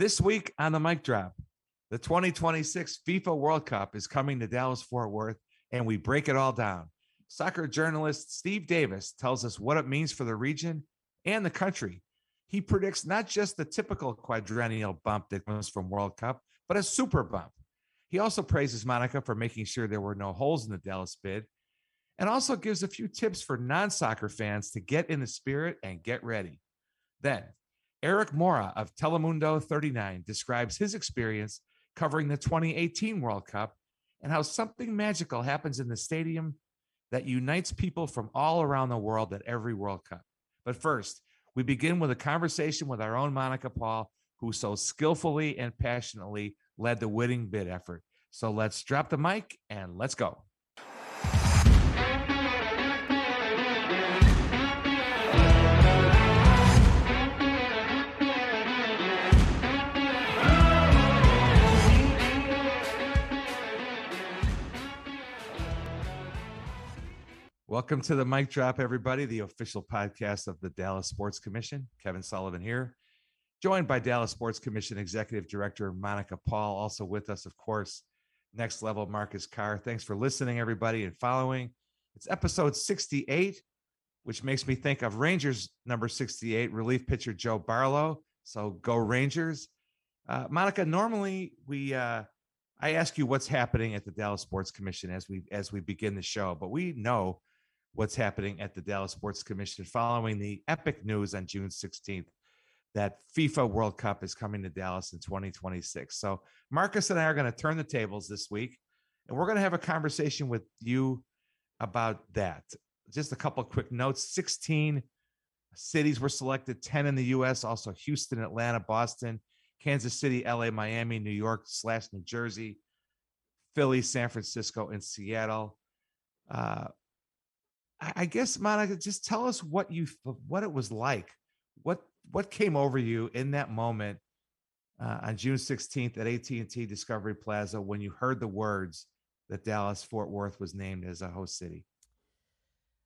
This week on the mic drop, the 2026 FIFA World Cup is coming to Dallas Fort Worth, and we break it all down. Soccer journalist Steve Davis tells us what it means for the region and the country. He predicts not just the typical quadrennial bump that comes from World Cup, but a super bump. He also praises Monica for making sure there were no holes in the Dallas bid and also gives a few tips for non soccer fans to get in the spirit and get ready. Then, Erik Mora of Telemundo 39 describes his experience covering the 2018 World Cup and how something magical happens in the stadium that unites people from all around the world at every World Cup. But first, we begin with a conversation with our own Monica Paul, who so skillfully and passionately led the winning bid effort. So let's drop the mic and let's go. Welcome to the mic drop, everybody, the official podcast of the Dallas Sports Commission. Kevin Sullivan here, joined by Dallas Sports Commission Executive Director Monica Paul. Also with us, of course, next level Marcus Carr. Thanks for listening, everybody, and following. It's episode 68, which makes me think of Rangers number 68, relief pitcher Joe Barlow. So go Rangers. Uh, Monica, normally we uh, I ask you what's happening at the Dallas Sports Commission as we as we begin the show, but we know what's happening at the Dallas Sports Commission following the epic news on June 16th that FIFA World Cup is coming to Dallas in 2026. So, Marcus and I are going to turn the tables this week, and we're going to have a conversation with you about that. Just a couple quick notes 16 cities were selected, 10 in the US, also Houston, Atlanta, Boston, Kansas City, LA, Miami, New York, slash New Jersey, Philly, San Francisco, and Seattle. Uh, I guess, Monica, just tell us what you what it was like. What what came over you in that moment uh, on June 16th at AT&T Discovery Plaza when you heard the words that Dallas Fort Worth was named as a host city?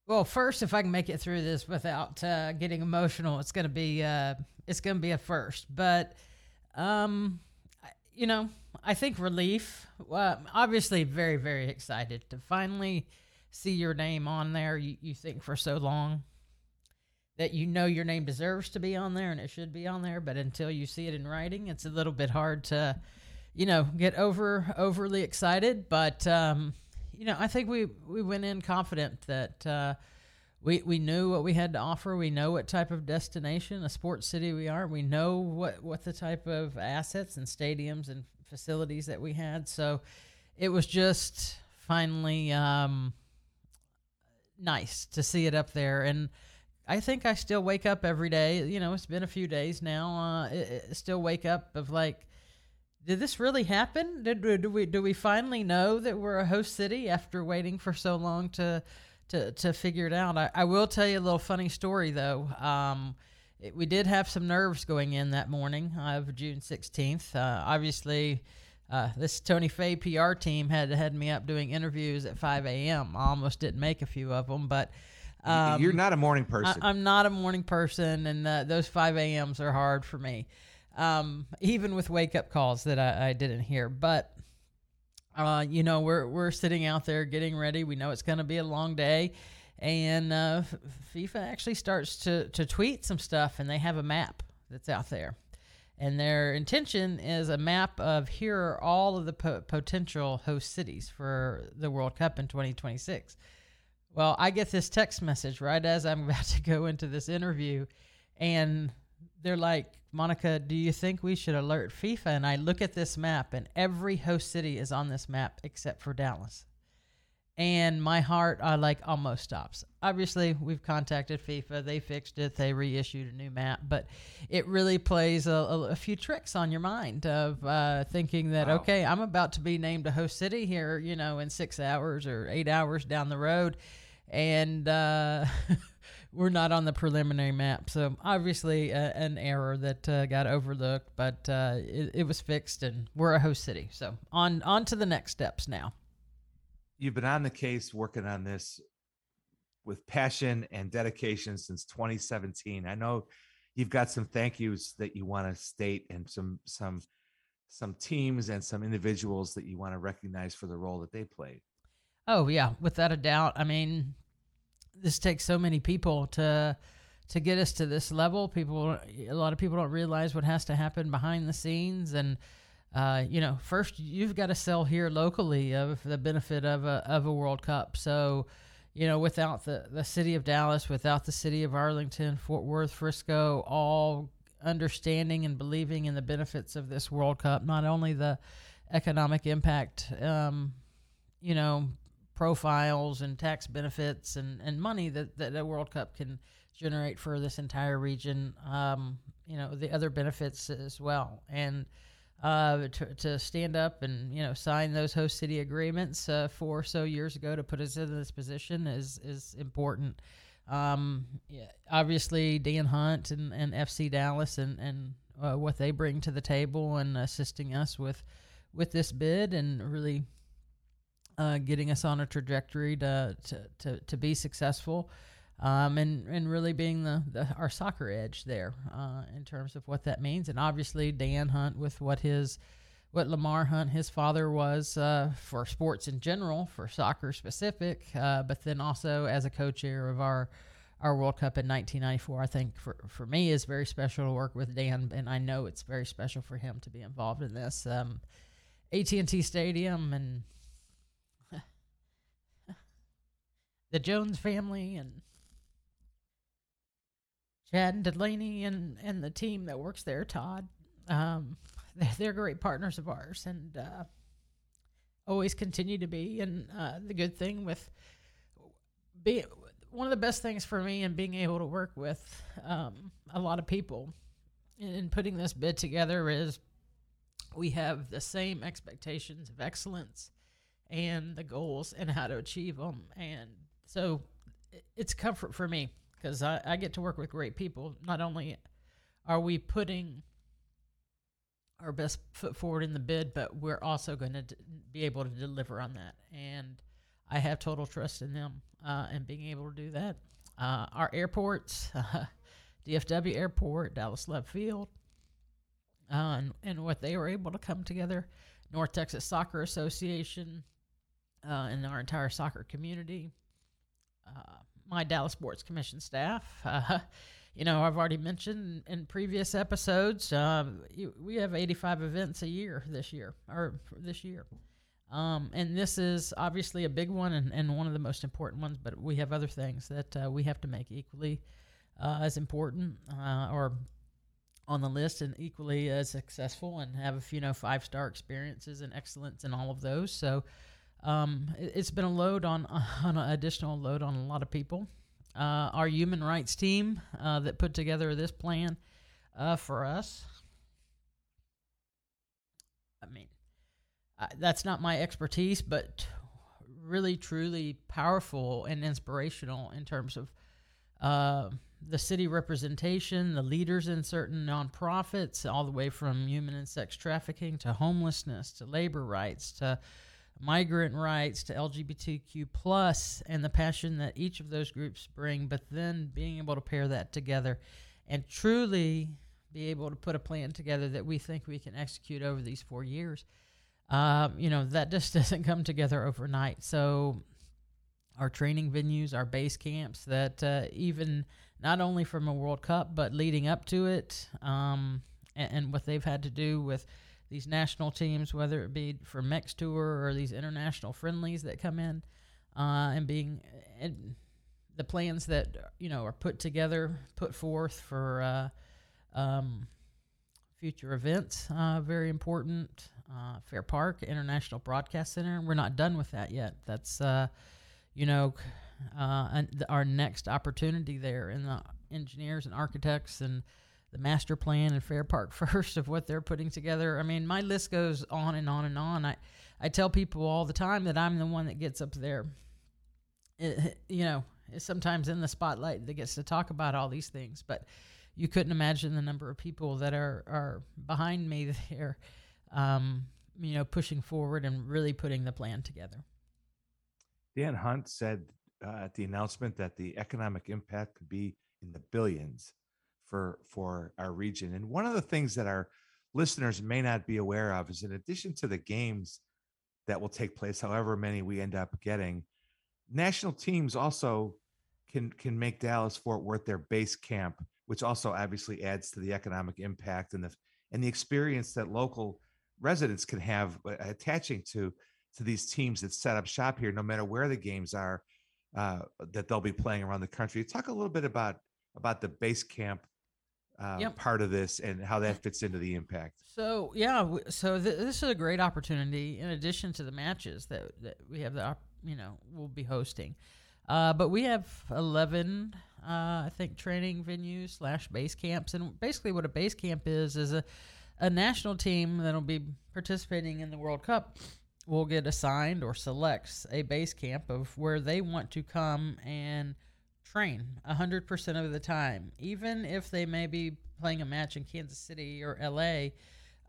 Well, first, if I can make it through this without uh, getting emotional, it's to be uh, it's to be a first. But um, you know, I think relief. Obviously, very very excited to finally see your name on there, you, you think for so long that you know your name deserves to be on there and it should be on there, but until you see it in writing, it's a little bit hard to, you know, get over overly excited. But um, you know, I think we we went in confident that uh, we we knew what we had to offer. We know what type of destination, a sports city we are. We know what what the type of assets and stadiums and facilities that we had. So it was just finally. Um, nice to see it up there. And I think I still wake up every day. You know, it's been a few days now. Uh, it, it still wake up of like, did this really happen? Did, do we do we finally know that we're a host city after waiting for so long to to to figure it out? I, I will tell you a little funny story though. Um, it, we did have some nerves going in that morning of June sixteenth. Uh, obviously uh, this Tony Fay PR team had had me up doing interviews at 5 a.m. I almost didn't make a few of them, but um, you're not a morning person. I, am not a morning person, and uh, those 5 a.m.s are hard for me, um, even with wake up calls that I, I didn't hear. But uh, you know, we're we're sitting out there getting ready. We know it's going to be a long day, and uh, FIFA actually starts to to tweet some stuff, and they have a map that's out there and their intention is a map of here are all of the po- potential host cities for the World Cup in 2026. Well, I get this text message right as I'm about to go into this interview, and they're like, Monica, do you think we should alert FIFA? And I look at this map, and every host city is on this map except for Dallas and my heart uh, like almost stops. Obviously, we've contacted FIFA. They fixed it. They reissued a new map, but it really plays a, a, a few tricks on your mind of uh, thinking that wow. okay, I'm about to be named a host city here, you know, in six hours or eight hours down the road, and uh, we're not on the preliminary map. So obviously, an error that uh, got overlooked, but uh, it, it was fixed, and we're a host city. So on on to the next steps now you've been on the case working on this with passion and dedication since 2017. I know you've got some thank yous that you want to state and some some some teams and some individuals that you want to recognize for the role that they played. Oh yeah, without a doubt. I mean, this takes so many people to to get us to this level. People, a lot of people don't realize what has to happen behind the scenes, and uh, you know, first you've got to sell here locally of the benefit of a of a World Cup. So, you know, without the the city of Dallas, without the city of Arlington, Fort Worth, Frisco, all understanding and believing in the benefits of this World Cup, not only the economic impact, um, you know, profiles and tax benefits and, and money that, that a World Cup can generate for this entire region, um, you know, the other benefits as well. And uh, to, to stand up and, you know, sign those host city agreements uh, four or so years ago to put us in this position is, is important. Um, yeah, obviously, Dan Hunt and, and FC Dallas and, and uh, what they bring to the table and assisting us with with this bid and really uh, getting us on a trajectory to to, to, to be successful, um, and and really being the, the our soccer edge there uh, in terms of what that means. And obviously Dan Hunt with what his what Lamar Hunt his father was uh, for sports in general, for soccer specific, uh, but then also as a co-chair of our our World Cup in 1994. I think for, for me is very special to work with Dan, and I know it's very special for him to be involved in this. Um, AT&T Stadium and the Jones family and And Delaney and, and the team that works there, Todd. Um, they're, they're, great partners of ours and uh, always continue to be. And uh, the good thing with being one of the best things for me and being able to work with um, a lot of people in putting this bid together is we have the same expectations of excellence and the goals and how to achieve them. And so it's comfort for me because I, I get to work with great people. Not only are we putting our best foot forward in the bid, but we're also going to d- be able to deliver on that. And I have total trust in them uh, and being able to do that. Uh, our airports, uh, DFW Airport, Dallas Love Field, uh, and, and what they were able to come together, North Texas Soccer Association, uh, and our entire soccer community, uh, my Dallas Sports Commission staff. Uh, you know, I've already mentioned in previous episodes, uh, we have 85 events a year this year, or this year. Um, and this is obviously a big one and, and one of the most important ones, but we have other things that uh, we have to make equally uh, as important or on the list and equally as successful and have, you know, five star experiences and excellence in all of those. So, um, it, has been a load on, on an additional load on a lot of people. Uh, our human rights team uh, that put together this plan uh, for us. I mean, that's not my expertise, but really, truly powerful and inspirational in terms of uh, the city representation, the leaders in certain nonprofits, all the way from human and sex trafficking to homelessness to labor rights to migrant rights to LGBTQ plus and the passion that each of those groups bring, but then being able to pair that together and truly be able to put a plan together that we think we can execute over these four years. Um, you know, that just doesn't come together overnight. So our training venues, our base camps that uh, even not only from a World Cup, but leading up to it, um, and, and what they've had to do with – these national teams, whether it be for Mex Tour or these international friendlies that come in, uh, and being and the plans that you know are put together, put forth for uh, um, future events. Uh, very important. Uh, Fair Park International Broadcast Center. We're not done with that yet. That's uh, you know uh, our next opportunity there, and the engineers and architects and the master plan and Fair Park First of what they're putting together. I mean, my list goes on and on and on. I, I tell people all the time that I'm the one that gets up there, it, eh, you know, sometimes in the spotlight that gets to talk about all these things. But you couldn't imagine the number of people that are, are behind me there, um, you know, pushing forward and really putting the plan together. Dan Hunt said uh, at the announcement that the economic impact could be in the billions for for our region. And one of the things that our listeners may not be aware of is in addition to the games that will take place, however many we end up getting, national teams also can can make Dallas Fort Worth their base camp, which also obviously adds to the economic impact and the and the experience that local residents can have uh, attaching to to these teams that set up shop here, no matter where the games are uh, that they'll be playing around the country. Talk a little bit about about the base camp uh, yep. part of this and how that fits into the impact. So yeah, so th- this is a great opportunity in addition to the matches that, that we have the you know we'll be hosting. Uh, but we have 11, uh, I think, training venues slash base camps. And basically, what a base camp is, is a, a national team that'll be participating in the World Cup will get assigned or selects a base camp of where they want to come and train 100% of the time. Even if they may be playing a match in Kansas City or LA,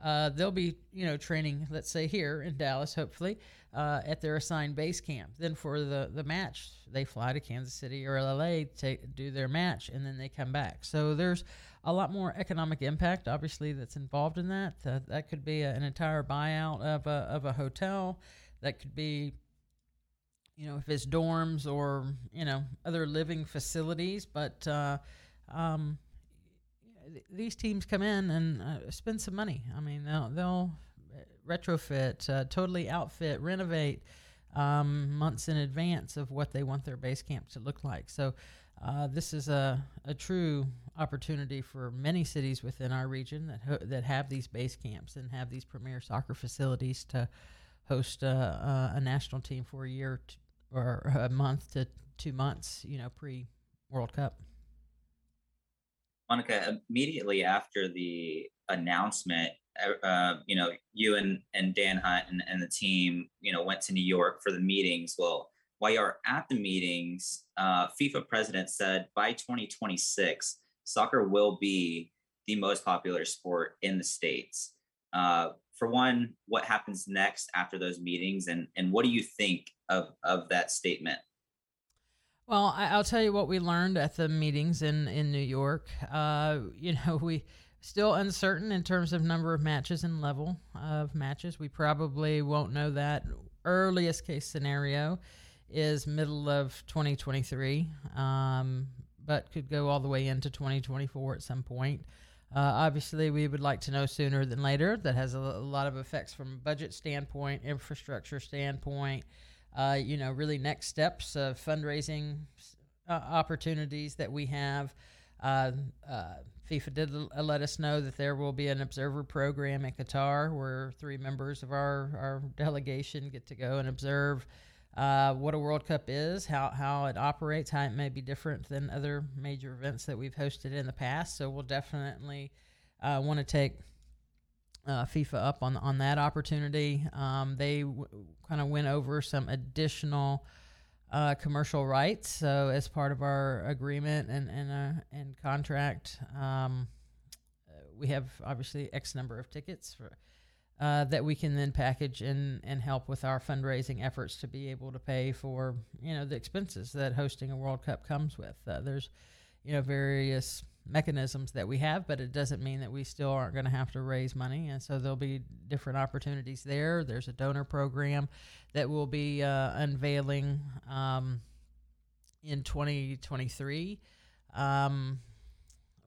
uh, they'll be, you know, training, let's say here in Dallas, hopefully, uh, at their assigned base camp. Then for the, the match, they fly to Kansas City or LA to do their match, and then they come back. So there's a lot more economic impact, obviously, that's involved in that. Uh, that could be a, an entire buyout of a, of a hotel. That could be, you know, if it's dorms or, you know, other living facilities. But uh, um, these teams come in and uh, spend some money. I mean, they'll, they'll retrofit, uh, totally outfit, renovate um, months in advance of what they want their base camp to look like. So uh, this is a, a true opportunity for many cities within our region that ho- that have these base camps and have these premier soccer facilities to host a, a, a national team for a year or a month to two months, you know, pre World Cup. Monica, immediately after the announcement, uh, uh, you know, you and, and Dan Hunt and, and the team, you know, went to New York for the meetings. Well, while you're at the meetings, uh, FIFA president said by 2026, soccer will be the most popular sport in the states. Uh, for one, what happens next after those meetings, and and what do you think of of that statement? Well, I, will tell you what we learned at the meetings in in New York. Uh, you know, we still uncertain in terms of number of matches and level of matches. We probably won't know that. Earliest case scenario is middle of 2023. Um, but could go all the way into 2024 at some point. Uh, obviously, we would like to know sooner than later. That has a, a lot of effects from budget standpoint, infrastructure standpoint. Uh, you know, really next steps of fundraising uh, opportunities that we have. Uh, uh, FIFA did l- let us know that there will be an observer program in Qatar where three members of our, our delegation get to go and observe uh, what a World Cup is, how, how it operates, how it may be different than other major events that we've hosted in the past. So we'll definitely uh, want to take uh, FIFA up on on that opportunity. Um, they w- kind of went over some additional uh, commercial rights. So as part of our agreement and and uh, and contract, um, we have obviously X number of tickets for uh, that we can then package and, and help with our fundraising efforts to be able to pay for you know the expenses that hosting a World Cup comes with. Uh, there's you know various mechanisms that we have, but it doesn't mean that we still aren't going to have to raise money, and so there'll be different opportunities there. There's a donor program that we'll be uh, unveiling um, in 2023. Um,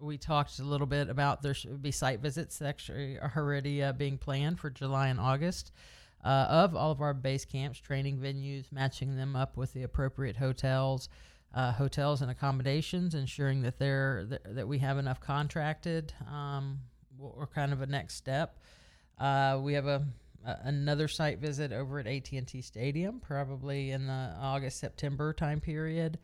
we talked a little bit about there should be site visits actually already uh, being planned for July and August uh, of all of our base camps, training venues, matching them up with the appropriate hotels, uh, hotels and accommodations, ensuring that they're th- that we have enough contracted. Um, or kind of a next step. Uh, we have a, another site visit over at AT&T Stadium, probably in the August September time period.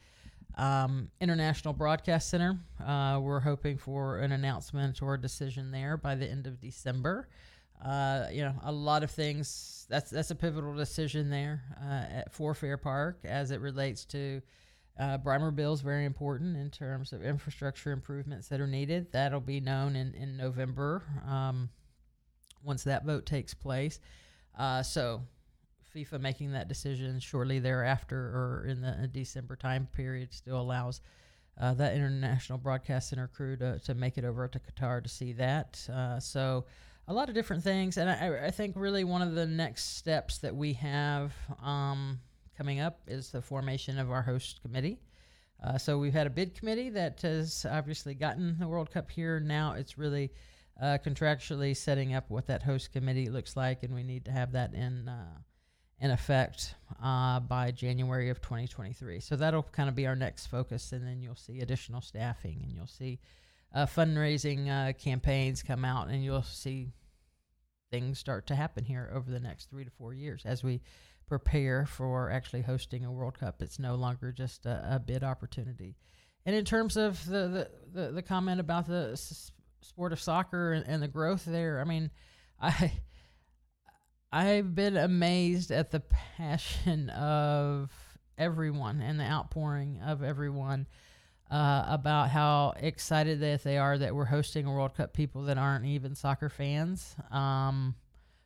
Um, International Broadcast Center, uh, we're hoping for an announcement or a decision there by the end of December. Uh, you know, a lot of things. That's that's a pivotal decision there uh, at, for Fair Park as it relates to uh, Brimer Bill is very important in terms of infrastructure improvements that are needed. That'll be known in in November um, once that vote takes place. Uh, so FIFA making that decision shortly thereafter or in the December time period still allows uh, that international broadcast center crew to, to make it over to Qatar to see that. Uh, so a lot of different things, and I, I, think really one of the next steps that we have um, coming up is the formation of our host committee. Uh, so we've had a bid committee that has obviously gotten the World Cup here. Now it's really uh, contractually setting up what that host committee looks like, and we need to have that in uh, in effect uh, by January of 2023. So that'll kind of be our next focus, and then you'll see additional staffing, and you'll see uh, fundraising uh, campaigns come out, and you'll see things start to happen here over the next three to four years as we prepare for actually hosting a World Cup. It's no longer just a, a bid opportunity. And in terms of the, the, the, the comment about the s- sport of soccer and, and the growth there, I mean, I I've been amazed at the passion of everyone and the outpouring of everyone uh, about how excited that they are that we're hosting a World Cup. People that aren't even soccer fans. Um,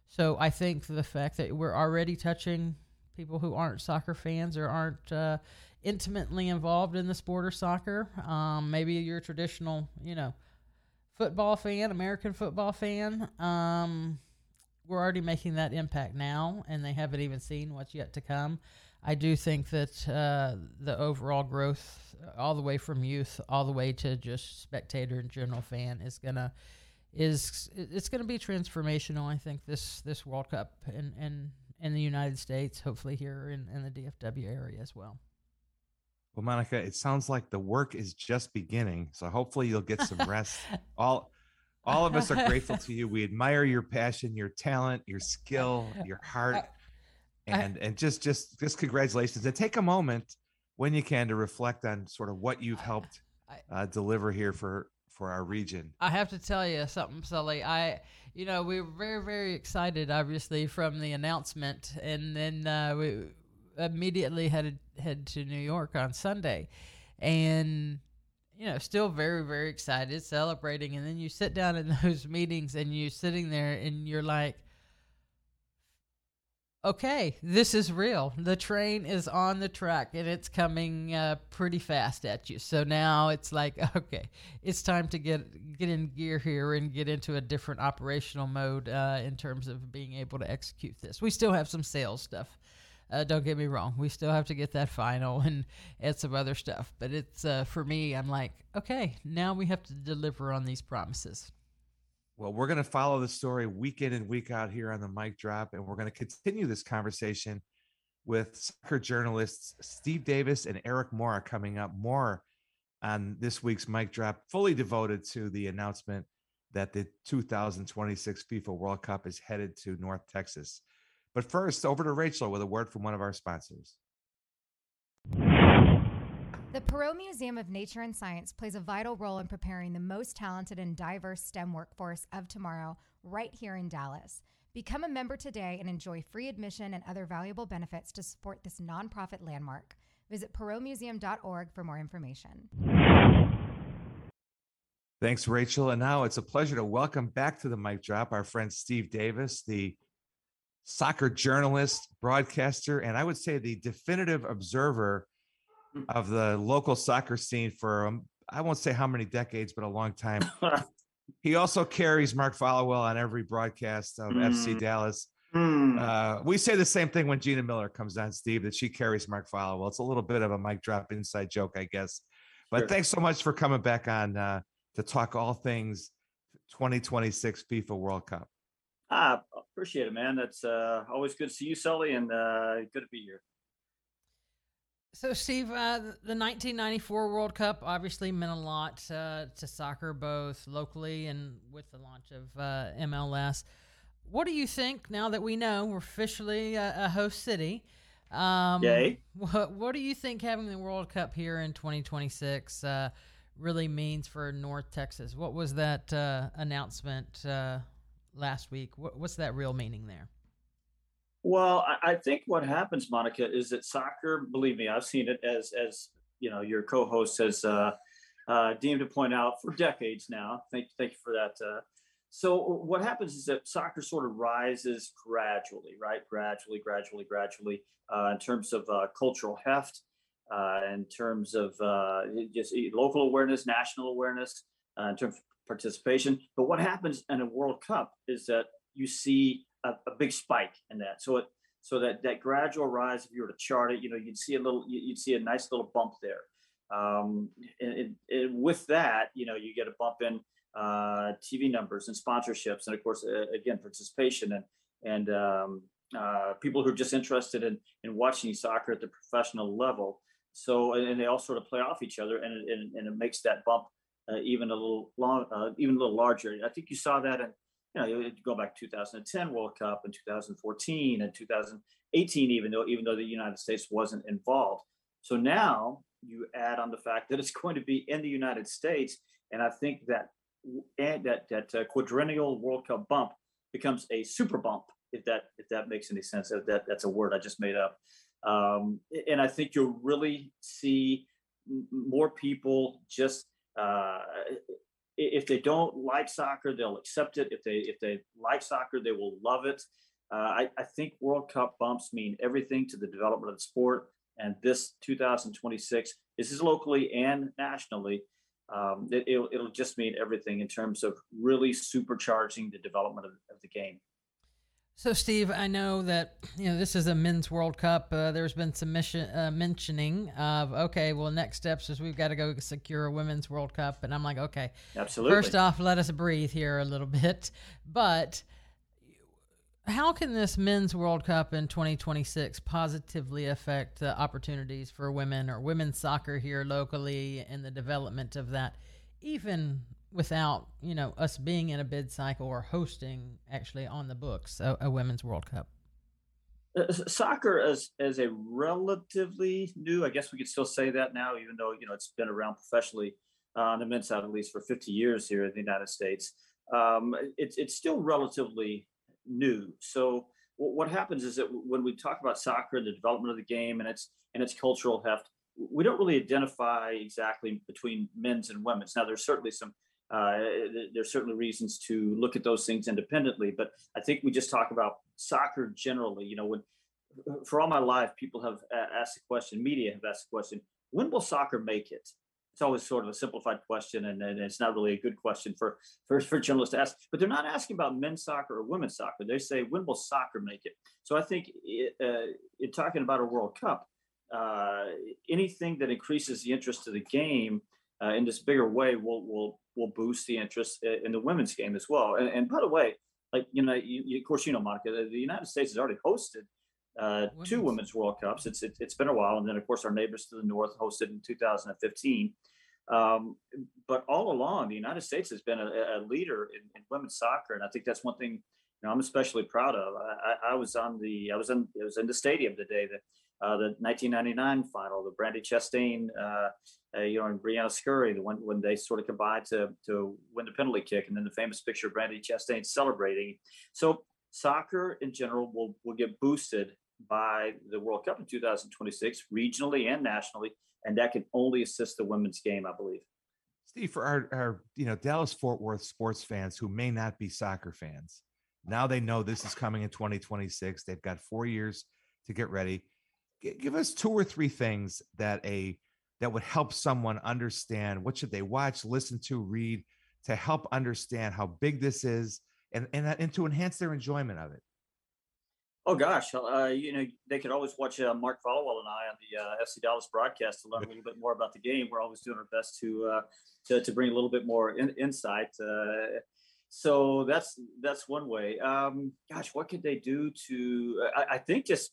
so I think the fact that we're already touching people who aren't soccer fans or aren't uh, intimately involved in the sport or soccer, um, maybe you're a traditional, you know, football fan, American football fan. Um, we're already making that impact now, and they haven't even seen what's yet to come. I do think that uh, the overall growth, all the way from youth, all the way to just spectator and general fan, is gonna is it's gonna be transformational. I think this this World Cup in in, in the United States, hopefully here in, in the DFW area as well. Well, Monica, it sounds like the work is just beginning. So hopefully you'll get some rest. all all of us are grateful to you. We admire your passion, your talent, your skill, your heart, and and just just just congratulations. And take a moment when you can to reflect on sort of what you've helped uh, deliver here for for our region. I have to tell you something, Sully. I, you know, we were very very excited, obviously, from the announcement, and then uh, we immediately headed head to New York on Sunday, and you know, still very, very excited, celebrating. And then you sit down in those meetings and you're sitting there and you're like, okay, this is real. The train is on the track and it's coming uh, pretty fast at you. So now it's like, okay, it's time to get get in gear here and get into a different operational mode uh, in terms of being able to execute this. We still have some sales stuff uh, don't get me wrong. We still have to get that final and add some other stuff. But it's uh, for me, I'm like, okay, now we have to deliver on these promises. Well, we're going to follow the story week in and week out here on the mic drop, and we're going to continue this conversation with soccer journalists Steve Davis and Erik Mora coming up more on this week's mic drop, fully devoted to the announcement that the 2026 FIFA World Cup is headed to North Texas. But first, over to Rachel with a word from one of our sponsors. The Perot Museum of Nature and Science plays a vital role in preparing the most talented and diverse STEM workforce of tomorrow right here in Dallas. Become a member today and enjoy free admission and other valuable benefits to support this nonprofit landmark. Visit perotmuseum.org for more information. Thanks, Rachel. And now it's a pleasure to welcome back to the mic drop our friend Steve Davis, the soccer journalist, broadcaster, and I would say the definitive observer hmm. of the local soccer scene for um, I won't say how many decades, but a long time. he also carries Mark Followill on every broadcast of mm. FC Dallas. Mm. Uh, we say the same thing when Gina Miller comes on, Steve, that she carries Mark Followill. It's a little bit of a mic drop inside joke, I guess. But sure. thanks so much for coming back on uh, to talk all things 2026 FIFA World Cup. Ah, appreciate it, man. That's uh, always good to see you, Sully, and uh, good to be here. So, Steve, uh, the 1994 World Cup obviously meant a lot uh, to soccer, both locally and with the launch of uh, MLS. What do you think now that we know we're officially a, a host city? Um, Yay. What, what do you think having the World Cup here in 2026 uh, really means for North Texas? What was that uh, announcement uh, last week. What's that real meaning there? Well, I, think what happens, Monica, is that soccer. Believe me, I've seen it as as you know your co-host has uh, uh, deemed to point out for decades now. Thank thank you for that. Uh, so what happens is that soccer sort of rises gradually, right? Gradually, gradually, gradually uh, in terms of uh, cultural heft. uh, in terms of uh, just local awareness, national awareness, uh, in terms of participation. But what happens in a World Cup is that you see a, a, big spike in that. So it so that that gradual rise, if you were to chart it, you know, you'd see a little, you'd see a nice little bump there. Um, and, and, and with that, you know, you get a bump in uh, TV numbers and sponsorships, and of course, uh, again, participation and and um, uh, people who are just interested in in watching soccer at the professional level. So, and they all sort of play off each other, and and, and it makes that bump uh, even a little long, uh, even a little larger. I think you saw that in you know you go back 2010 World Cup and 2014 and 2018, even though even though the United States wasn't involved. So now you add on the fact that it's going to be in the United States, and I think that and that that uh, quadrennial World Cup bump becomes a super bump if that if that makes any sense. That that's a word I just made up, um, and I think you'll really see more people just uh, if they don't like soccer, they'll accept it. If they if they like soccer, they will love it. Uh, I, I think World Cup bumps mean everything to the development of the sport. And this 2026, this is locally and nationally um, it, will it'll just mean everything in terms of really supercharging the development of, of, the game. So, Steve, I know that you know this is a men's World Cup. Uh, there's been some mission, uh, mentioning of okay, well, next steps is we've got to go secure a women's World Cup, and I'm like, okay, absolutely. First off, let us breathe here a little bit, but how can this men's World Cup in 2026 positively affect the opportunities for women or women's soccer here locally and the development of that, even without you know us being in a bid cycle or hosting actually on the books a, a women's World Cup? Uh, soccer is as a relatively new, I guess we could still say that now, even though you know it's been around professionally uh, on the men's side at least for 50 years here in the United States. Um, it's it's still relatively new. So what happens is that when we talk about soccer, and the development of the game and its and its cultural heft, we don't really identify exactly between men's and women's. Now, there's certainly some uh, there's certainly reasons to look at those things independently, but I think we just talk about soccer generally. You know, when for all my life, people have asked the question, media have asked the question, when will soccer make it? it's always sort of a simplified question and, and it's not really a good question for, for, for journalists to ask but they're not asking about men's soccer or women's soccer they say when will soccer make it so i think it, uh, in talking about a world cup uh, anything that increases the interest of the game uh, in this bigger way will will will boost the interest in the women's game as well and, and by the way like you know you, you, of course you know monica the, the united states has already hosted uh, two women's World Cups. It's it, has been a while, and then of course our neighbors to the north hosted in 2015. Um, but all along, the United States has been a, a leader in, in, women's soccer, and I think that's one thing you know, I'm especially proud of. I, I, was on the I was in it was in the stadium the day that uh, the 1999 final, the Brandi Chastain, uh, uh, you know, and Briana Scurry, the one when they sort of combined to to win the penalty kick, and then the famous picture of Brandi Chastain celebrating. So soccer in general will will get boosted by the World Cup in 2026, regionally and nationally, and that can only assist the women's game, I believe. Steve, for our, our you know Dallas Fort Worth sports fans who may not be soccer fans, now they know this is coming in 2026. They've got four years to get ready. G- give us two or three things that a that would help someone understand what should they watch, listen to, read to help understand how big this is and and, and to enhance their enjoyment of it. Oh gosh, uh, you know they could always watch uh, Mark Followill and I on the uh, FC Dallas broadcast to learn a little bit more about the game. We're always doing our best to uh, to, to bring a little bit more in, insight. Uh, so that's that's one way. Um, gosh, what could they do to? I, I, think just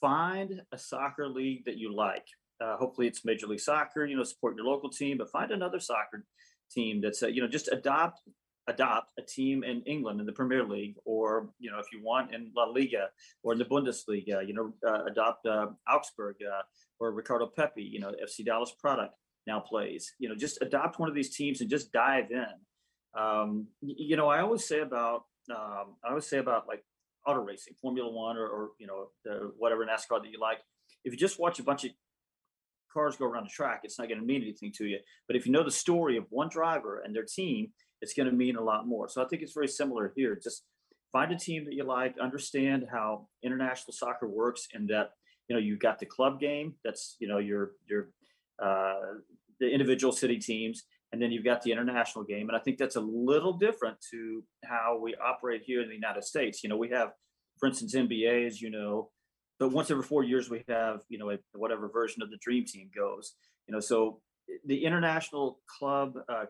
find a soccer league that you like. Uh, hopefully, it's Major League Soccer. You know, support your local team, but find another soccer team that's you know just adopt adopt a team in England in the Premier League, or you know, if you want in La Liga or in the Bundesliga, you know, uh, adopt uh, Augsburg uh, or Ricardo Pepi, you know, FC Dallas product now plays. You know, just adopt one of these teams and just dive in. Um, you know, I always say about um, I always say about like auto racing, Formula One, or, or you know, the, whatever NASCAR that you like. If you just watch a bunch of cars go around the track, it's not going to mean anything to you. But if you know the story of one driver and their team, it's going to mean a lot more. So I think it's very similar here. Just find a team that you like, understand how international soccer works, and that you know, you've got the club game. That's you know your your uh, the individual city teams, and then you've got the international game. And I think that's a little different to how we operate here in the United States. You know, we have, for instance, NBA, as you know, but once every four years we have you know a, whatever version of the dream team goes. You know, so the international club uh,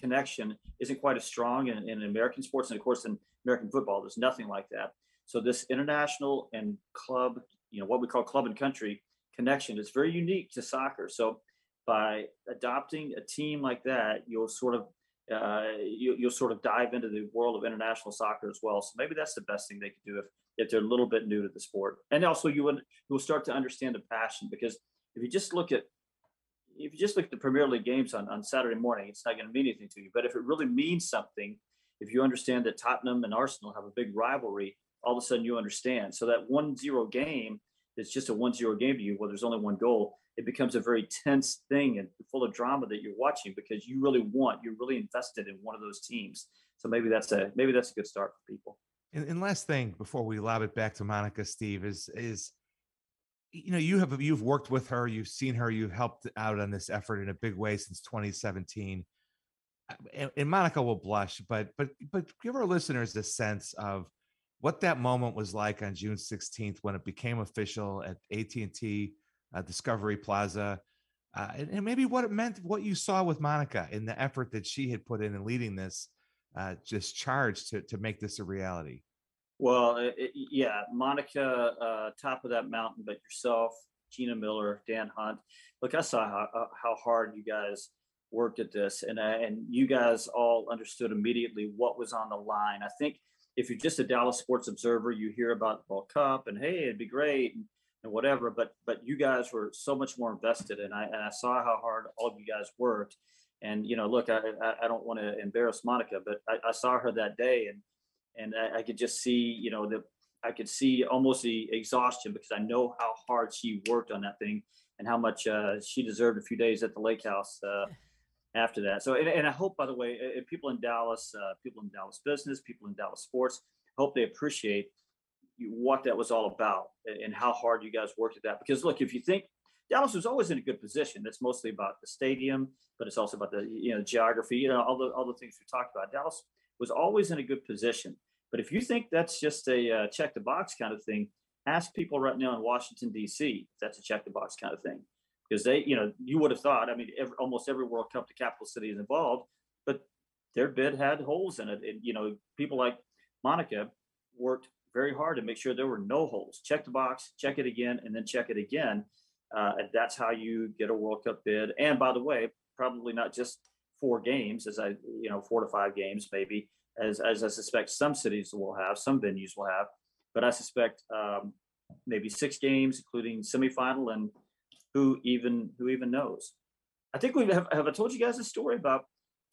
connection isn't quite as strong in, in American sports, and of course in American football, there's nothing like that. So this international and club, you know, what we call club and country connection is very unique to soccer. So by adopting a team like that, you'll sort of uh, you, will sort of dive into the world of international soccer as well. So maybe that's the best thing they could do if if they're a little bit new to the sport. And also, you will start to understand the passion because if you just look at if you just look at the Premier League games on, on Saturday morning, it's not going to mean anything to you. But if it really means something, if you understand that Tottenham and Arsenal have a big rivalry, all of a sudden you understand. So that one zero game is just a one zero game to you, Well, there's only one goal. It becomes a very tense thing and full of drama that you're watching because you really want, you're really invested in one of those teams. So maybe that's a maybe that's a good start for people. And, and last thing before we lob it back to Monica, Steve, is is you know you have you've worked with her you've seen her you've helped out on this effort in a big way since 2017 uh, and, and, monica will blush but but but give our listeners a sense of what that moment was like on june 16th when it became official at at&t uh, discovery plaza uh, and, and, maybe what it meant what you saw with monica in the effort that she had put in in leading this uh, just charge to, to make this a reality well, it, yeah, Monica, uh, top of that mountain, but yourself, Gina Miller, Dan Hunt. Look, I saw how, uh, how hard you guys worked at this, and uh, and you guys all understood immediately what was on the line. I think if you're just a Dallas sports observer, you hear about the World Cup and hey, it'd be great and, and whatever, but but you guys were so much more invested, and I and I saw how hard all of you guys worked. And you know, look, I I, I don't want to embarrass Monica, but I, I saw her that day, and and I, I could just see, you know, the I could see almost the exhaustion because I know how hard she worked on that thing and how much uh, she deserved a few days at the lake house uh, after that. So, and, and, I hope, by the way, people in Dallas, uh, people in Dallas business, people in Dallas sports, hope they appreciate what that was all about and how hard you guys worked at that. Because look, if you think Dallas was always in a good position, that's mostly about the stadium, but it's also about the you know geography, you know all the all the things we talked about. Dallas was always in a good position. But if you think that's just a uh, check the box kind of thing, ask people right now in Washington D.C. if that's a check the box kind of thing, because they, you know, you would have thought. I mean, every, almost every World Cup, the capital city is involved, but their bid had holes in it. And you know, people like Monica worked very hard to make sure there were no holes. Check the box, check it again, and then check it again. Uh, and that's how you get a World Cup bid. And by the way, probably not just four games, as I, you know, four to five games maybe, as as I suspect some cities will have, some venues will have, but I suspect um, maybe six games, including semifinal, and who even who even knows. I think we have. Have I told you guys a story about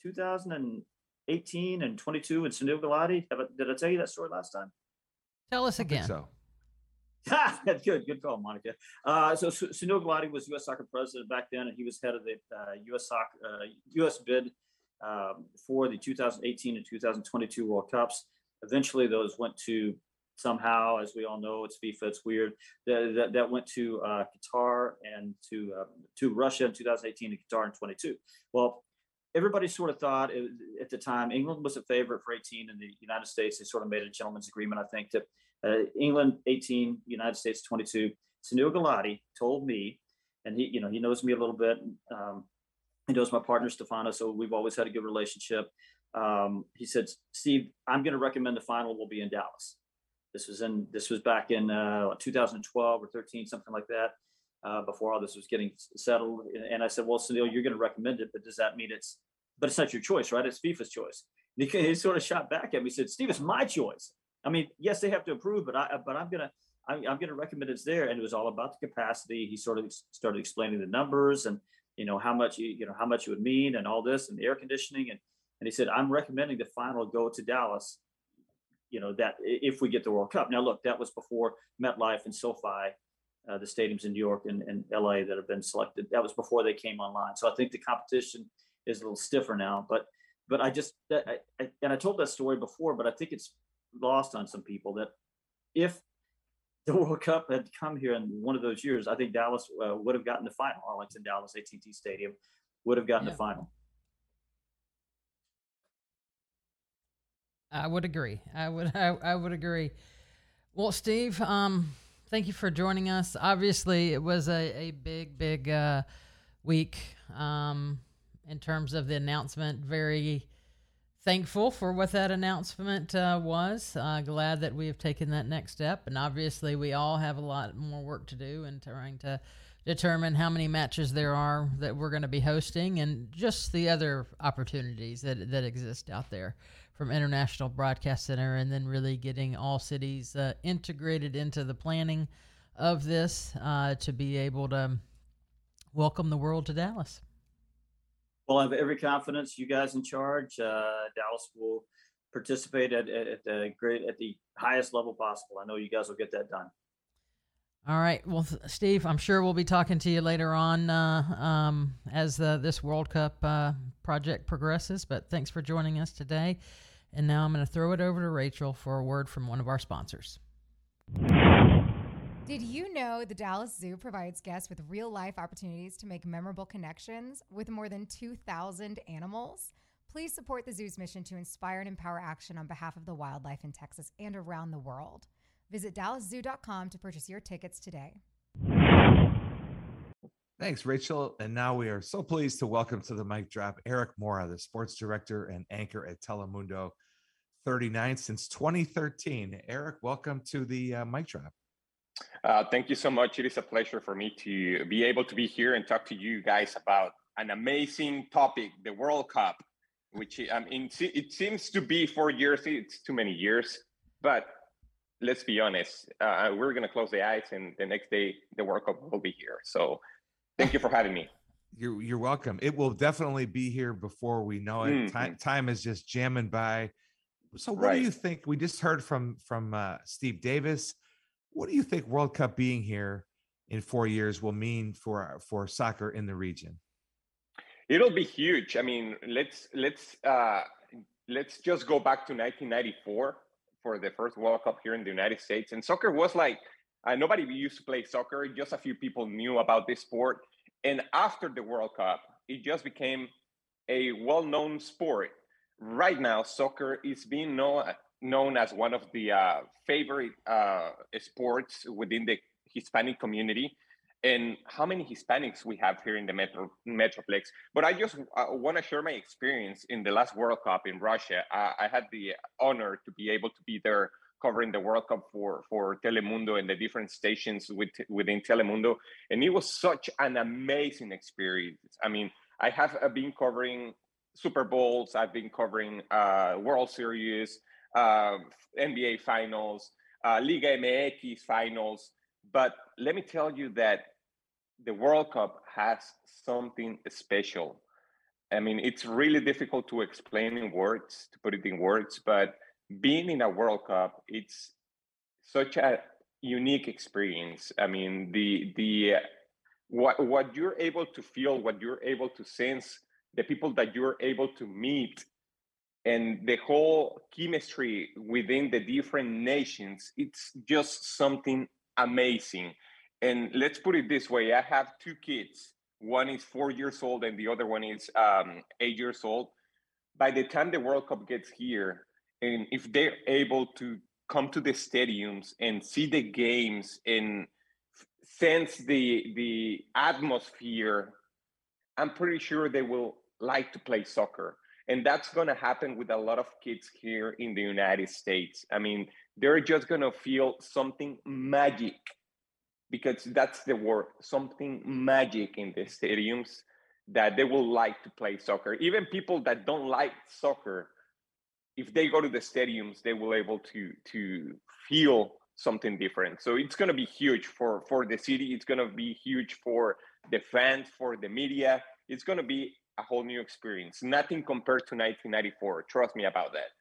2018 and 22 in Sunil Gulati? Have I, did I tell you that story last time? Tell us again. So. That's good, good call, Monica. Uh, so Sunil Gulati was U.S. Soccer president back then, and he was head of the uh, U.S. Soccer, uh, U.S. bid um, for the 2018 and 2022 World Cups. Eventually, those went to somehow, as we all know, it's FIFA, it's weird. That, that, that went to uh, Qatar and to uh, to Russia in 2018 and Qatar in 22. Well, everybody sort of thought it, at the time England was a favorite for 18, and the United States they sort of made a gentleman's agreement, I think, that uh, England 18, United States 22. Sunil Gulati told me, and he, you know, he knows me a little bit. Um, he knows my partner Stefano, so we've always had a good relationship. Um, he said, "Steve, I'm going to recommend the final will be in Dallas." This was in this was back in uh, 2012 or 13, something like that, uh, before all this was getting settled. And I said, "Well, Sunil, you're going to recommend it, but does that mean it's? But it's not your choice, right? It's FIFA's choice." And he, he sort of shot back at me. Said, "Steve, it's my choice. I mean, yes, they have to approve, but I but I'm gonna." I'm, I'm to recommend it's there, and it was all about the capacity. He sort of started explaining the numbers, and you know how much you, you know how much it would mean and all this and the air conditioning and and he said i'm recommending the final go to dallas you know that if we get the world cup now look that was before metlife and sofi uh, the stadiums in new york and, and la that have been selected that was before they came online so i think the competition is a little stiffer now but but i just that, I, I, and i told that story before but i think it's lost on some people that if the World Cup had come here in one of those years, I think Dallas uh, would have gotten the final. Arlington, Dallas, AT&T Stadium would have gotten Yeah. the final. I would agree. I would. I, I would agree. Well, Steve, um, thank you for joining us. Obviously, it was a, a big, big uh, week um, in terms of the announcement. Very thankful for what that announcement uh, was. Uh, glad that we have taken that next step. And obviously, we all have a lot more work to do in trying to determine how many matches there are that we're going to be hosting and just the other opportunities that, that exist out there from International Broadcast Center and then really getting all cities uh, integrated into the planning of this uh, to be able to welcome the world to Dallas. Well, I have every confidence you guys in charge. Uh, Dallas will participate at, at, at the great at the highest level possible. I know you guys will get that done. All right. Well, Steve, I'm sure we'll be talking to you later on uh, um, as uh, this World Cup uh, project progresses. But thanks for joining us today. And now I'm going to throw it over to Rachel for a word from one of our sponsors. Did you know the Dallas Zoo provides guests with real life opportunities to make memorable connections with more than 2,000 animals? Please support the zoo's mission to inspire and empower action on behalf of the wildlife in Texas and around the world. Visit DallasZoo.com to purchase your tickets today. Thanks, Rachel. And now we are so pleased to welcome to the mic drop Erik Mora, the sports director and anchor at Telemundo 39 since 2013. Erik, welcome to the uh, mic drop. Uh, thank you so much. It is a pleasure for me to be able to be here and talk to you guys about an amazing topic, the World Cup, which I mean, it seems to be four years. It's too many years, but let's be honest. Uh, we're going to close the eyes, and the next day the World Cup will be here. So, thank you for having me. You're you're welcome. It will definitely be here before we know it. Mhm. Time time is just jamming by. So, what do you think? We just heard from from uh, Steve Davis. What do you think World Cup being here in four years will mean for for soccer in the region? It'll be huge. I mean, let's let's uh, let's just go back to 1994 for the first World Cup here in the United States, and soccer was like uh, nobody used to play soccer. Just a few people knew about this sport, and after the World Cup, it just became a well-known sport. Right now, soccer is being known known as one of the uh, favorite uh, sports within the Hispanic community and how many Hispanics we have here in the Metro Metroplex. But I just uh, want to share my experience in the last World Cup in Russia. Uh, I had the honor to be able to be there covering the World Cup for for Telemundo and the different stations with, within Telemundo, and it was such an amazing experience. I mean, I have uh, been covering Super Bowls, I've been covering uh, World Series, uh, NBA Finals, uh, Liga MX Finals. But let me tell you that the World Cup has something special. I mean, it's really difficult to explain in words, to put it in words, but being in a World Cup, it's such a unique experience. I mean, the the what what you're able to feel, what you're able to sense, the people that you're able to meet, and the whole chemistry within the different nations, it's just something amazing. And let's put it this way: I have two kids. One is four years old, and the other one is um, eight years old. By the time the World Cup gets here, and if they're able to come to the stadiums and see the games and sense the the atmosphere, I'm pretty sure they will like to play soccer. And that's going to happen with a lot of kids here in the United States. I mean, they're just going to feel something magic because that's the word something magic in the stadiums that they will like to play soccer. Even people that don't like soccer, if they go to the stadiums, they will able to to feel something different. So it's going to be huge for for the city. It's going to be huge for the fans, for the media. It's going to be a whole new experience. Nothing compared to 1994. Trust me about that.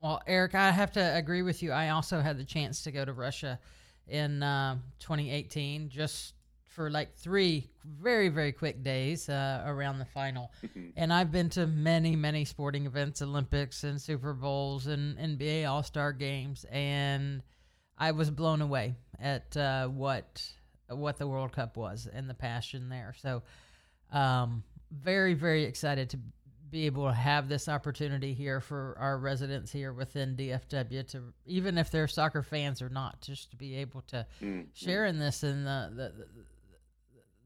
Well, Erik, I have to agree with you. I also had the chance to go to Russia in uh, 2018 just for like three very, very quick days uh, around the final. And I've been to many, many sporting events, Olympics and Super Bowls and NBA All Star games. And I was blown away at uh, what what the World Cup was and the passion there. So, um, very very excited to be able to have this opportunity here for our residents here within DFW to even if they're soccer fans or not, just to be able to Mm, share in this and the the,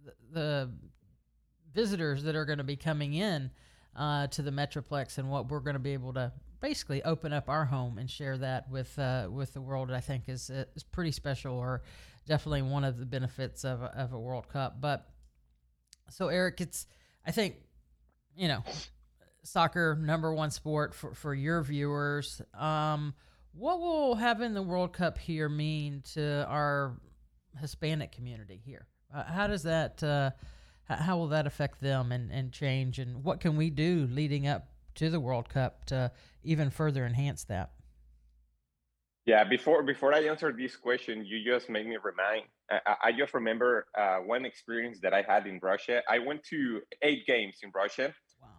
the, the visitors that are going to be coming in uh, to the Metroplex and what we're going to be able to basically open up our home and share that with uh, with the world. I think is is pretty special or definitely one of the benefits of a, of a World Cup. But so Erik, it's I think you know soccer number one sport for for your viewers. Um, what will having the World Cup here mean to our Hispanic community here? Uh, how does that uh, how will that affect them and, and change and what can we do leading up to the World Cup to even further enhance that? Yeah, before before I answer this question, you just made me remind. I, just remember uh, one experience that I had in Russia. I went to eight games in Russia.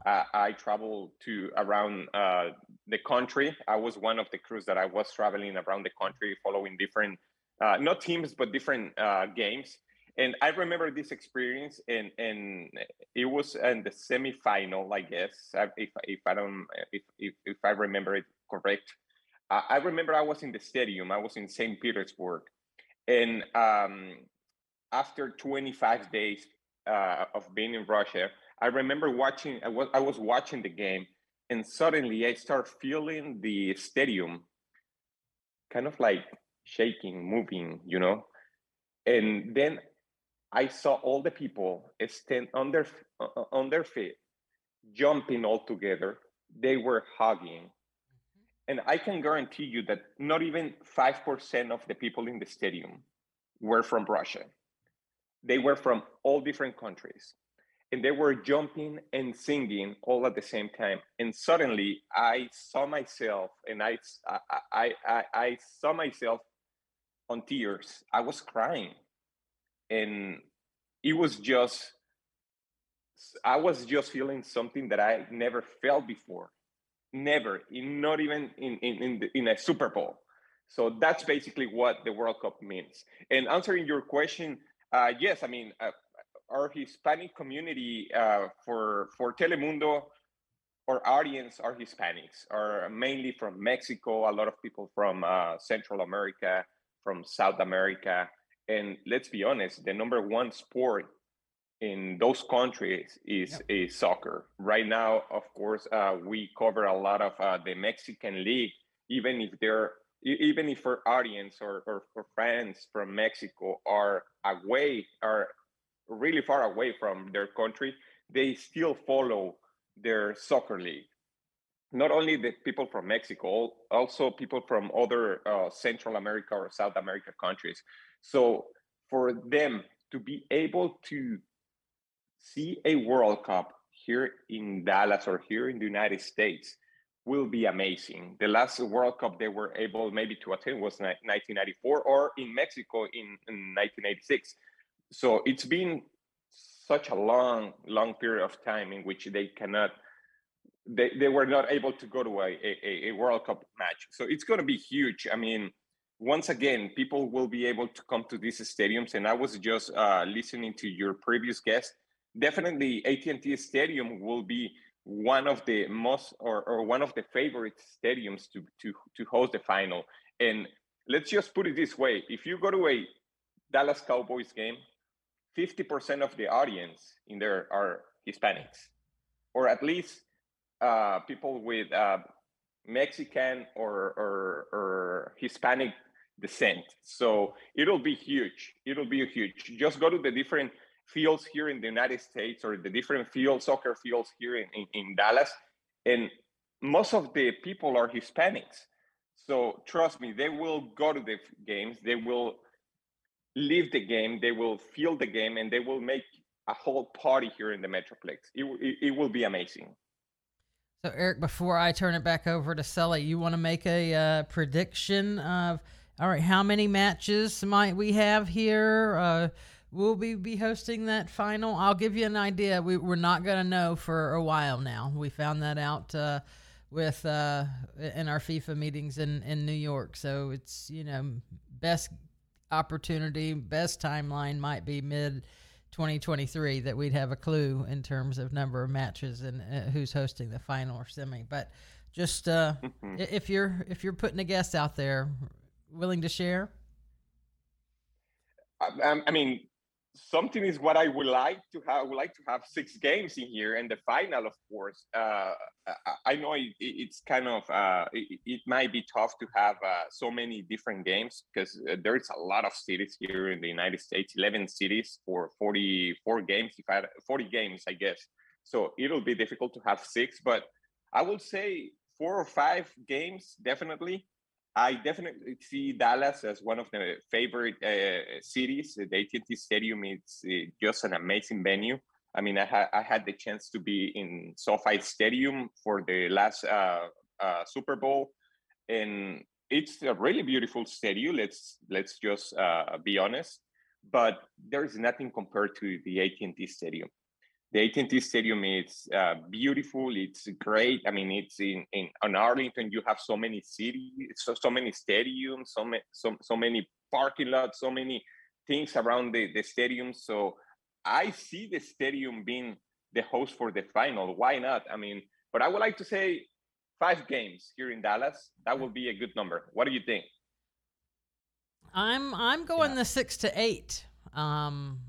Wow. Uh, I traveled to around uh, the country. I was one of the crews that I was traveling around the country, following different, uh, not teams, but different uh, games. And I remember this experience, and and it was in the semifinal, I guess, if if I don't if if, if I remember it correct. I remember I was in the stadium. I was in St. Petersburg, and um, after 25 days uh, of being in Russia, I remember watching. I was I was watching the game, and suddenly I start feeling the stadium kind of like shaking, moving, you know. And then I saw all the people stand on their uh, on their feet, jumping all together. They were hugging and I can guarantee you that not even 5% of the people in the stadium were from Russia. They were from all different countries. And they were jumping and singing all at the same time. And suddenly I saw myself and I, I, I, I, saw myself on tears. I was crying. And it was just, I was just feeling something that I never felt before never in not even in in in, the, in a super bowl. So that's basically what the world cup means. And answering your question uh, yes i mean uh, our hispanic community uh, for for telemundo our audience are hispanics are mainly from mexico a lot of people from uh, central america from south america. And let's be honest the number one sport in those countries is Yep. is soccer. Right now, of course, uh, we cover a lot of uh, the Mexican league, even if they're even if our audience or, or, or friends from Mexico are away, are really far away from their country, they still follow their soccer league. Not only the people from Mexico, also people from other uh, Central America or South America countries. So for them to be able to see a World Cup here in Dallas or here in the United States will be amazing. The last World Cup they were able maybe to attend was 1994 or in Mexico in, in 1986. So it's been such a long, long period of time in which they cannot, they, they were not able to go to a, a, a World Cup match. So it's going to be huge. I mean, once again, people will be able to come to these stadiums. And I was just uh, listening to your previous guest. Definitely, AT&T Stadium will be one of the most or, or one of the favorite stadiums to, to to host the final. And let's just put it this way: if you go to a Dallas Cowboys game, 50% of the audience in there are Hispanics, or at least uh, people with uh, Mexican or, or, or Hispanic descent. So it'll be huge. It'll be huge. Just go to the different fields here in the United States or the different field soccer fields here in, in, in Dallas, and most of the people are Hispanics. So trust me, they will go to the games. They will leave the game. They will feel the game, and they will make a whole party here in the Metroplex. It, it, it will be amazing. So, Erik, before I turn it back over to Sully, you want to make a uh, prediction of, all right, how many matches might we have here? Uh, will we be hosting that final? I'll give you an idea. We, we're not going to know for a while now. We found that out uh, with uh, in our FIFA meetings in, in New York. So it's, you know, best opportunity, best timeline might be mid 2023 that we'd have a clue in terms of number of matches and uh, who's hosting the final or semi. But just uh, Mhm. if you're if you're putting a guest out there, willing to share. I- I mean, something is what I would like to have. I would like to have six games in here, and the final, of course. Uh, I, know it, it- it's kind of uh, it, it might be tough to have uh, so many different games because uh, there's a lot of cities here in the United States. Eleven cities for forty-four games. If I forty games, I guess. So it'll be difficult to have six, but I would say four or five games definitely. I definitely see Dallas as one of the favorite uh, cities. The AT&T Stadium is uh, just an amazing venue. I mean, I, ha- I had the chance to be in SoFi Stadium for the last uh, uh, Super Bowl, and it's a really beautiful stadium. Let's let's just uh, be honest, but there is nothing compared to the AT&T Stadium the AT&T Stadium is uh, beautiful. It's great. I mean, it's in, in on Arlington. You have so many cities, so so many stadiums, so many so, so many parking lots, so many things around the, the stadium. So I see the stadium being the host for the final. Why not? I mean, but I would like to say five games here in Dallas. That would be a good number. What do you think? I'm I'm going Yeah. the six to eight. Um,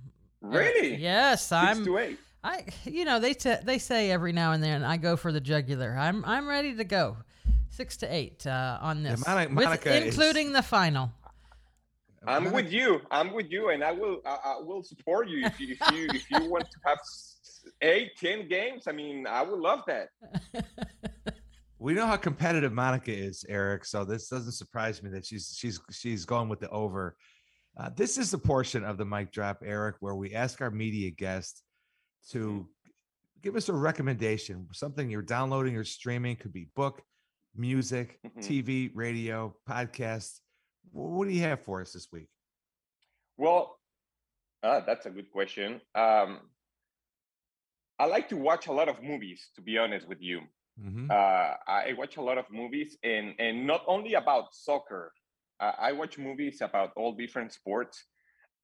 Really? yes, Six I'm. to eight. I you know they t- they say every now and then I go for the jugular. I'm I'm ready to go. Six to eight uh, on Yeah, this, Moni- with- Monica is- including the final. I'm Monica- with you. I'm with you, and I will. I, I will support you if you if you if you want to have s- eight, ten games. I mean, I would love that. We know how competitive Monica is, Erik. So this doesn't surprise me that she's she's she's going with the over. Uh, this is the portion of the mic drop, Erik, where we ask our media guests to give us a recommendation, something you're downloading or streaming. Could be book, music, Mhm. TV, radio, podcast. What do you have for us this week? Well, uh, that's a good question. Um, I like to watch a lot of movies, to be honest with you. Mhm. Uh, I watch a lot of movies, and and not only about soccer. Uh, I watch movies about all different sports.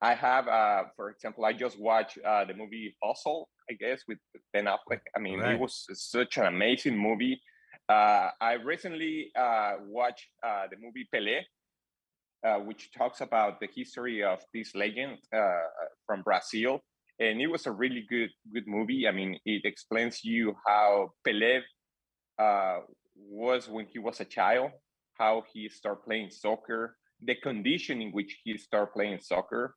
I have, uh, for example, I just watched uh, the movie Hustle, I guess, with Ben Affleck. I mean, Right. it was such an amazing movie. Uh, I recently uh, watched uh, the movie Pelé, uh, which talks about the history of this legend uh, from Brazil, and it was a really good good movie. I mean, it explains you how Pelé uh, was when he was a child, how he started playing soccer, the condition in which he started playing soccer.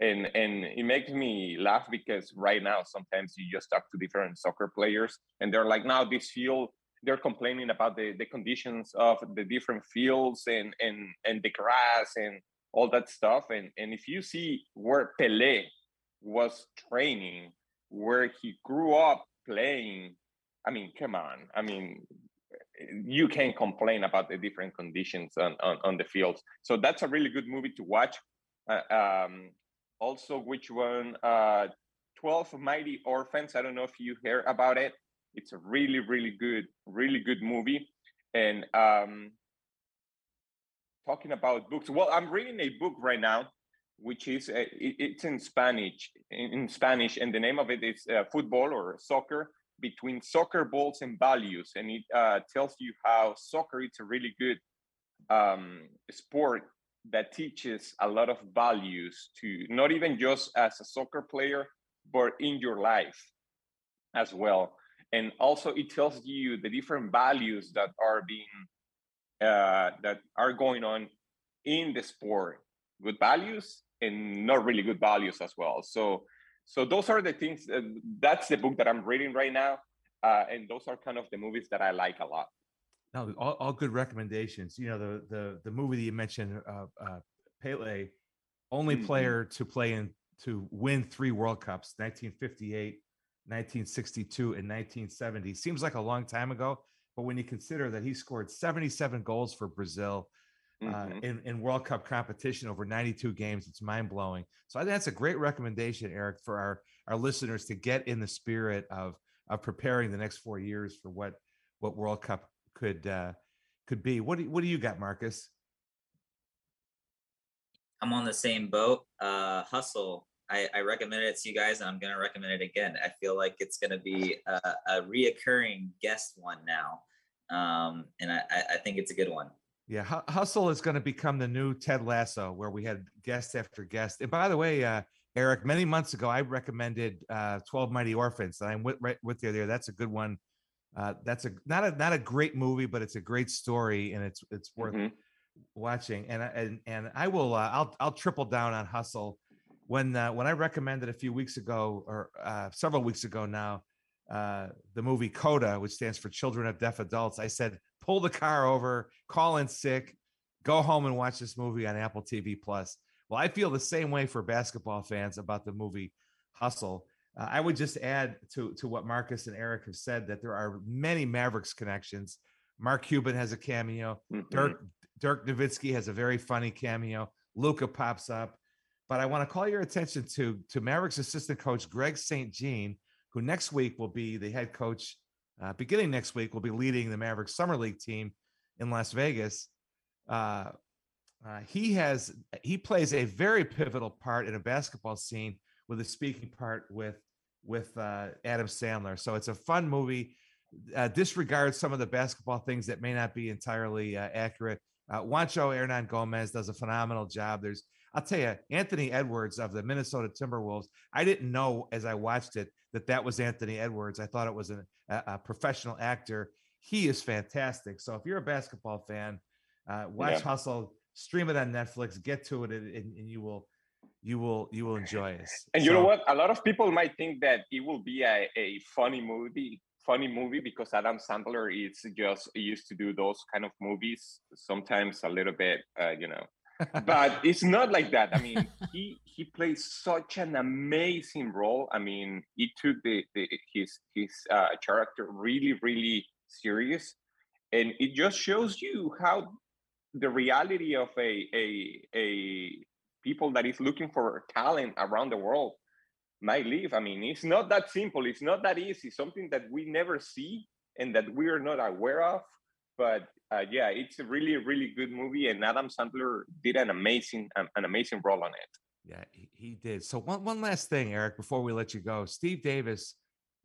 And, and it makes me laugh because right now sometimes you just talk to different soccer players and they're like now this field they're complaining about the, the conditions of the different fields and, and and the grass and all that stuff and and if you see where Pele was training where he grew up playing I mean, come on. I mean, you can't complain about the different conditions on, on, on the fields. So that's a really good movie to watch. Uh, um, also, which one? Uh, 12 Mighty Orphans. I don't know if you hear about it. It's a really, really good, really good movie. And um, talking about books, well, I'm reading a book right now, which is uh, it, it's in Spanish. In, in Spanish, and the name of it is uh, Football or Soccer between soccer balls and values and it uh, tells you how soccer is a really good um, sport that teaches a lot of values to not even just as a soccer player but in your life as well. And also it tells you the different values that are being uh, that are going on in the sport. Good values and not really good values as well. So so those are the things uh, that's the book that i'm reading right now uh, and those are kind of the movies that i like a lot No, all, all good recommendations. You know, the the the movie that you mentioned, uh, uh, Pele, only Mhm. player to play in to win three World Cups, 1958, 1962, and 1970. Seems like a long time ago, but when you consider that he scored 77 goals for Brazil uh, Mhm. in, in World Cup competition over 92 games, it's mind blowing. So I think that's a great recommendation, Erik, for our our listeners to get in the spirit of of preparing the next four years for what what World Cup could uh, could be. What do, what do you got, Marcus? I'm on the same boat. Uh, Hustle. I, I recommended it to you guys, and I'm gonna recommend it again. I feel like it's gonna be a, a reoccurring guest one now, um, and I, I think it's a good one. Yeah, Hustle is going to become the new Ted Lasso, where we had guest after guest. And by the way, uh, Erik, many months ago, I recommended uh, 12 Mighty Orphans. And I'm with, right with you there. That's a good one. Uh, that's a not a not a great movie, but it's a great story, and it's it's worth mm-hmm. watching. And and and I will uh, I'll I'll triple down on Hustle. When uh, when I recommended a few weeks ago or uh, several weeks ago now, uh, the movie Coda, which stands for Children of Deaf Adults, I said pull the car over, call in sick, go home and watch this movie on Apple TV Plus. Well, I feel the same way for basketball fans about the movie Hustle. Uh, I would just add to to what Marcus and Erik have said that there are many Mavericks connections. Mark Cuban has a cameo. Mm-hmm. Dirk Dirk Nowitzki has a very funny cameo. Luka pops up, but I want to call your attention to to Mavericks assistant coach Greg St. Jean, who next week will be the head coach. Uh, beginning next week, will be leading the Mavericks summer league team in Las Vegas. Uh, uh, he has he plays a very pivotal part in a basketball scene with a speaking part with with uh, Adam Sandler. So it's a fun movie. Uh, disregard some of the basketball things that may not be entirely uh, accurate. Uh, Juancho Hernangomez does a phenomenal job. There's, I'll tell you, Anthony Edwards of the Minnesota Timberwolves. I didn't know as I watched it that that was Anthony Edwards. I thought it was an, a, a, professional actor. He is fantastic. So if you're a basketball fan, uh, watch yeah. Hustle, stream it on Netflix, get to it, and, and you will you will you will enjoy it. And you know what? A lot of people might think that it will be a, a funny movie, funny movie because Adam Sandler is just used to do those kind of movies. Sometimes a little bit, uh, you know, but it's not like that. I mean, he he plays such an amazing role. I mean, he took the, the his his uh, character really really serious, and it just shows you how the reality of a a a people that is looking for talent around the world might live. I mean, it's not that simple. It's not that easy. Something that we never see and that we are not aware of. But uh, yeah, it's a really, really good movie, and Adam Sandler did an amazing, an amazing role on it. Yeah, he did. So one one last thing, Erik, before we let you go, Steve Davis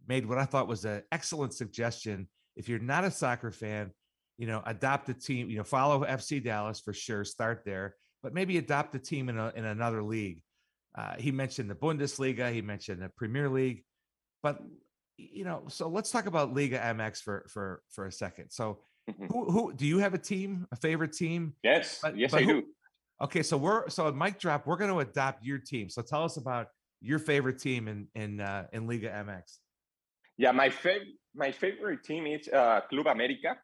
made what I thought was an excellent suggestion. If you're not a soccer fan, you know, adopt a team. You know, follow FC Dallas for sure. Start there but maybe adopt a team in a, in another league. Uh, he mentioned the Bundesliga, he mentioned the Premier League, but you know, so let's talk about Liga MX for for for a second. So, mm-hmm. who who do you have a team, a favorite team? Yes, but, yes, but I who, do. Okay, so we're so at Mic Drop, we're going to adopt your team. So tell us about your favorite team in in uh, in Liga MX. Yeah, my favorite my favorite team is uh, Club America.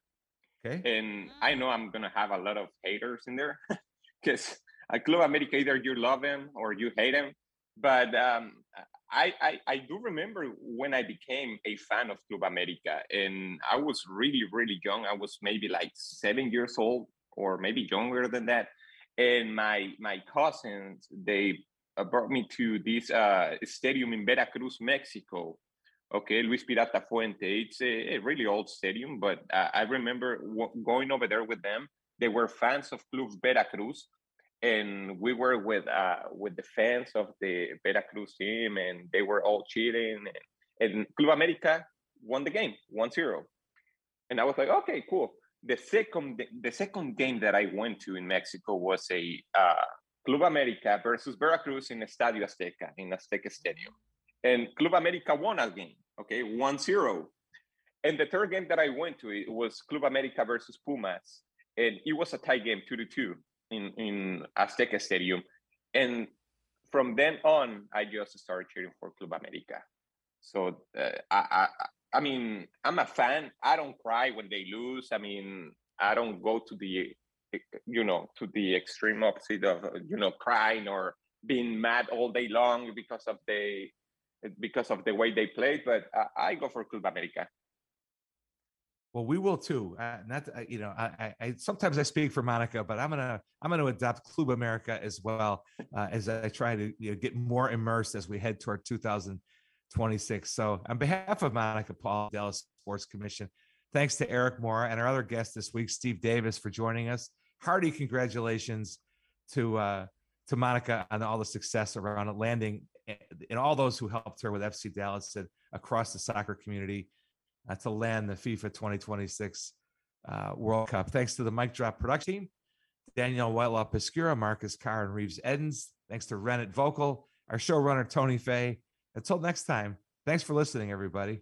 Okay, and I know I'm gonna have a lot of haters in there. because at Club America, either you love him or you hate him. But um, I, I, I do remember when I became a fan of Club America, and I was really really young. I was maybe like seven years old, or maybe younger than that. And my my cousins they uh, brought me to this uh, stadium in Veracruz, Mexico. Okay, Luis Pirata Fuente. It's a, a really old stadium, but uh, I remember w- going over there with them. They were fans of Club Veracruz, and we were with uh, with the fans of the Veracruz team, and they were all cheering. And, and Club America won the game 1-0. and I was like, okay, cool. The second the second game that I went to in Mexico was a uh, Club America versus Veracruz in Estadio Azteca in Azteca Stadium, and Club America won that game. Okay, 1-0. And the third game that I went to it was Club America versus Pumas, and it was a tie game, two to two in in Azteca Stadium, and from then on, I just started cheering for Club America. So uh, I, I I mean I'm a fan. I don't cry when they lose. I mean I don't go to the you know to the extreme opposite of you know crying or being mad all day long because of the because of the way they played. But I, I go for Club America. Well, we will too. Uh, not uh, you know, I, I, sometimes I speak for Monica, but I'm gonna I'm gonna adopt Club America as well uh, as I try to you know, get more immersed as we head toward 2026. So, on behalf of Monica Paul, Dallas Sports Commission, thanks to Erik Mora and our other guest this week, Steve Davis, for joining us. Hearty congratulations to uh, to Monica on all the success around landing eh, and all those who helped her with FC Dallas and across the soccer community uh, to land the FIFA 2026 uh, World Cup. Thanks to the Mic Drop production team, Danielle Whitelaw Pescura, Marcus Carr, and Reeves Edens. Thanks to Rennet Vocal, our showrunner, Tony Fay. Until next time, thanks for listening, everybody.